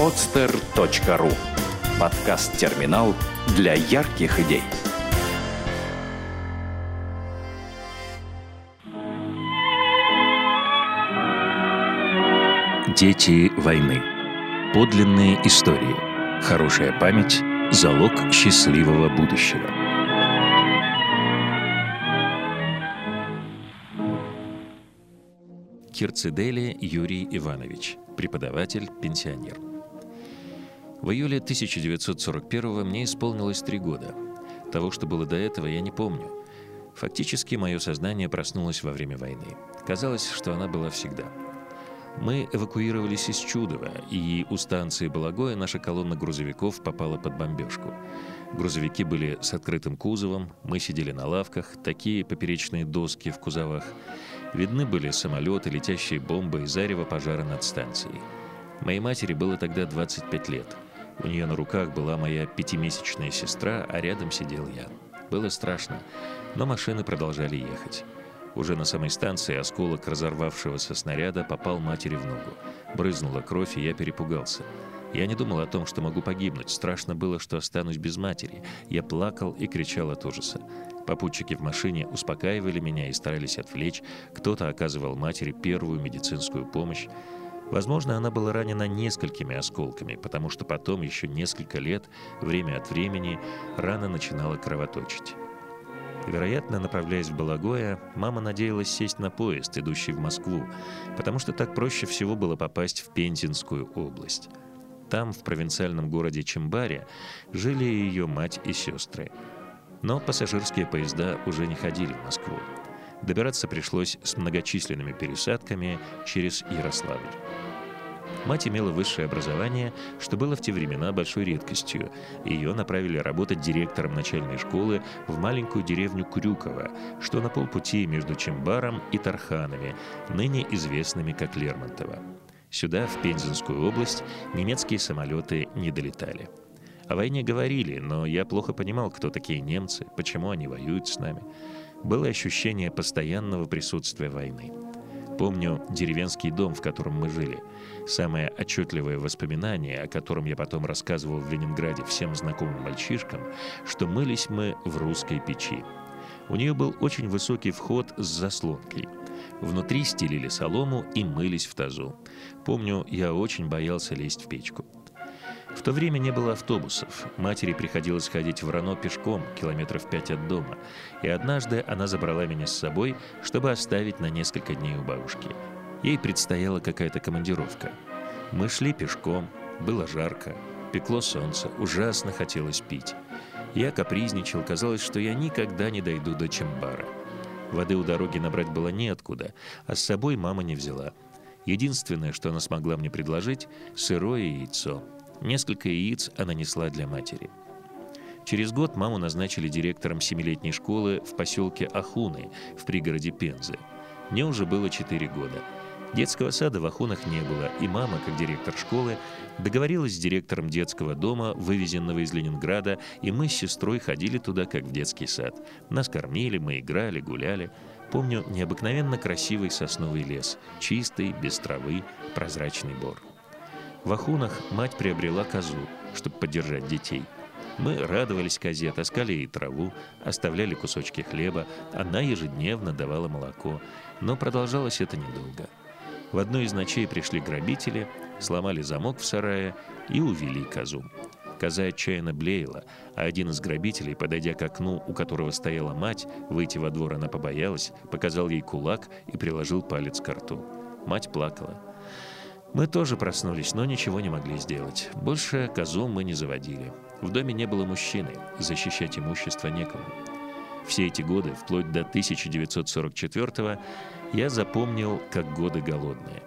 podster.ru Подкаст-терминал для ярких идей. Дети войны. Подлинные истории. Хорошая память – залог счастливого будущего. Кирцидели Юрий Иванович, преподаватель, пенсионер. В июле 1941 мне исполнилось три года. Того, что было до этого, я не помню. Фактически, мое сознание проснулось во время войны. Казалось, что она была всегда – мы эвакуировались из Чудова, и у станции Балагоя наша колонна грузовиков попала под бомбежку. Грузовики были с открытым кузовом, мы сидели на лавках, такие поперечные доски в кузовах. Видны были самолеты, летящие бомбы и зарево пожара над станцией. Моей матери было тогда 25 лет. У нее на руках была моя пятимесячная сестра, а рядом сидел я. Было страшно, но машины продолжали ехать. Уже на самой станции осколок разорвавшегося снаряда попал матери в ногу. Брызнула кровь, и я перепугался. Я не думал о том, что могу погибнуть. Страшно было, что останусь без матери. Я плакал и кричал от ужаса. Попутчики в машине успокаивали меня и старались отвлечь. Кто-то оказывал матери первую медицинскую помощь. Возможно, она была ранена несколькими осколками, потому что потом, еще несколько лет, время от времени, рана начинала кровоточить. Вероятно, направляясь в Балагоя, мама надеялась сесть на поезд, идущий в Москву, потому что так проще всего было попасть в Пензенскую область. Там, в провинциальном городе Чембаре, жили ее мать и сестры. Но пассажирские поезда уже не ходили в Москву. Добираться пришлось с многочисленными пересадками через Ярославль. Мать имела высшее образование, что было в те времена большой редкостью. Ее направили работать директором начальной школы в маленькую деревню Крюково, что на полпути между Чембаром и Тарханами, ныне известными как Лермонтово. Сюда, в Пензенскую область, немецкие самолеты не долетали. О войне говорили, но я плохо понимал, кто такие немцы, почему они воюют с нами. Было ощущение постоянного присутствия войны. Помню деревенский дом, в котором мы жили. Самое отчетливое воспоминание, о котором я потом рассказывал в Ленинграде всем знакомым мальчишкам, что мылись мы в русской печи. У нее был очень высокий вход с заслонкой. Внутри стелили солому и мылись в тазу. Помню, я очень боялся лезть в печку. В то время не было автобусов. Матери приходилось ходить в Рано пешком, километров пять от дома. И однажды она забрала меня с собой, чтобы оставить на несколько дней у бабушки. Ей предстояла какая-то командировка. Мы шли пешком, было жарко, пекло солнце, ужасно хотелось пить. Я капризничал, казалось, что я никогда не дойду до Чембара. Воды у дороги набрать было неоткуда, а с собой мама не взяла. Единственное, что она смогла мне предложить – сырое яйцо – Несколько яиц она несла для матери. Через год маму назначили директором семилетней школы в поселке Ахуны в пригороде Пензы. Мне уже было 4 года. Детского сада в Ахунах не было, и мама, как директор школы, договорилась с директором детского дома, вывезенного из Ленинграда, и мы с сестрой ходили туда, как в детский сад. Нас кормили, мы играли, гуляли. Помню необыкновенно красивый сосновый лес, чистый, без травы, прозрачный бор. В Ахунах мать приобрела козу, чтобы поддержать детей. Мы радовались козе, таскали ей траву, оставляли кусочки хлеба, она ежедневно давала молоко. Но продолжалось это недолго. В одну из ночей пришли грабители, сломали замок в сарае и увели козу. Коза отчаянно блеяла, а один из грабителей, подойдя к окну, у которого стояла мать, выйти во двор она побоялась, показал ей кулак и приложил палец к рту. Мать плакала. Мы тоже проснулись, но ничего не могли сделать. Больше козу мы не заводили. В доме не было мужчины, защищать имущество некому. Все эти годы, вплоть до 1944 я запомнил как годы голодные.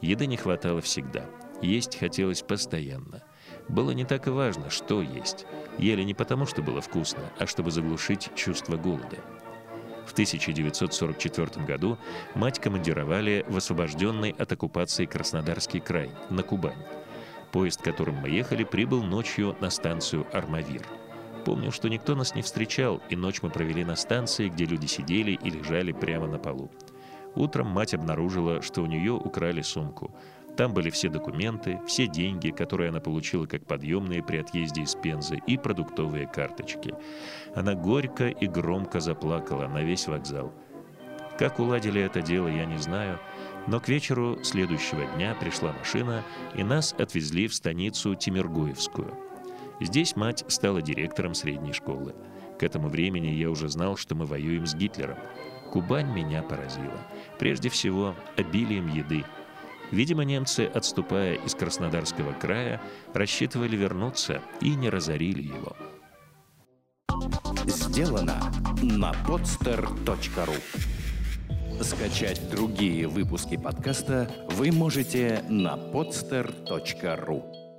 Еды не хватало всегда. Есть хотелось постоянно. Было не так и важно, что есть. Ели не потому, что было вкусно, а чтобы заглушить чувство голода. В 1944 году мать командировали в освобожденный от оккупации Краснодарский край, на Кубань. Поезд, которым мы ехали, прибыл ночью на станцию «Армавир». Помню, что никто нас не встречал, и ночь мы провели на станции, где люди сидели и лежали прямо на полу. Утром мать обнаружила, что у нее украли сумку. Там были все документы, все деньги, которые она получила как подъемные при отъезде из Пензы, и продуктовые карточки. Она горько и громко заплакала на весь вокзал. Как уладили это дело, я не знаю, но к вечеру следующего дня пришла машина, и нас отвезли в станицу Тимиргуевскую. Здесь мать стала директором средней школы. К этому времени я уже знал, что мы воюем с Гитлером. Кубань меня поразила. Прежде всего, обилием еды. Видимо, немцы, отступая из Краснодарского края, рассчитывали вернуться и не разорили его. Сделано на podster.ru Скачать другие выпуски подкаста вы можете на podster.ru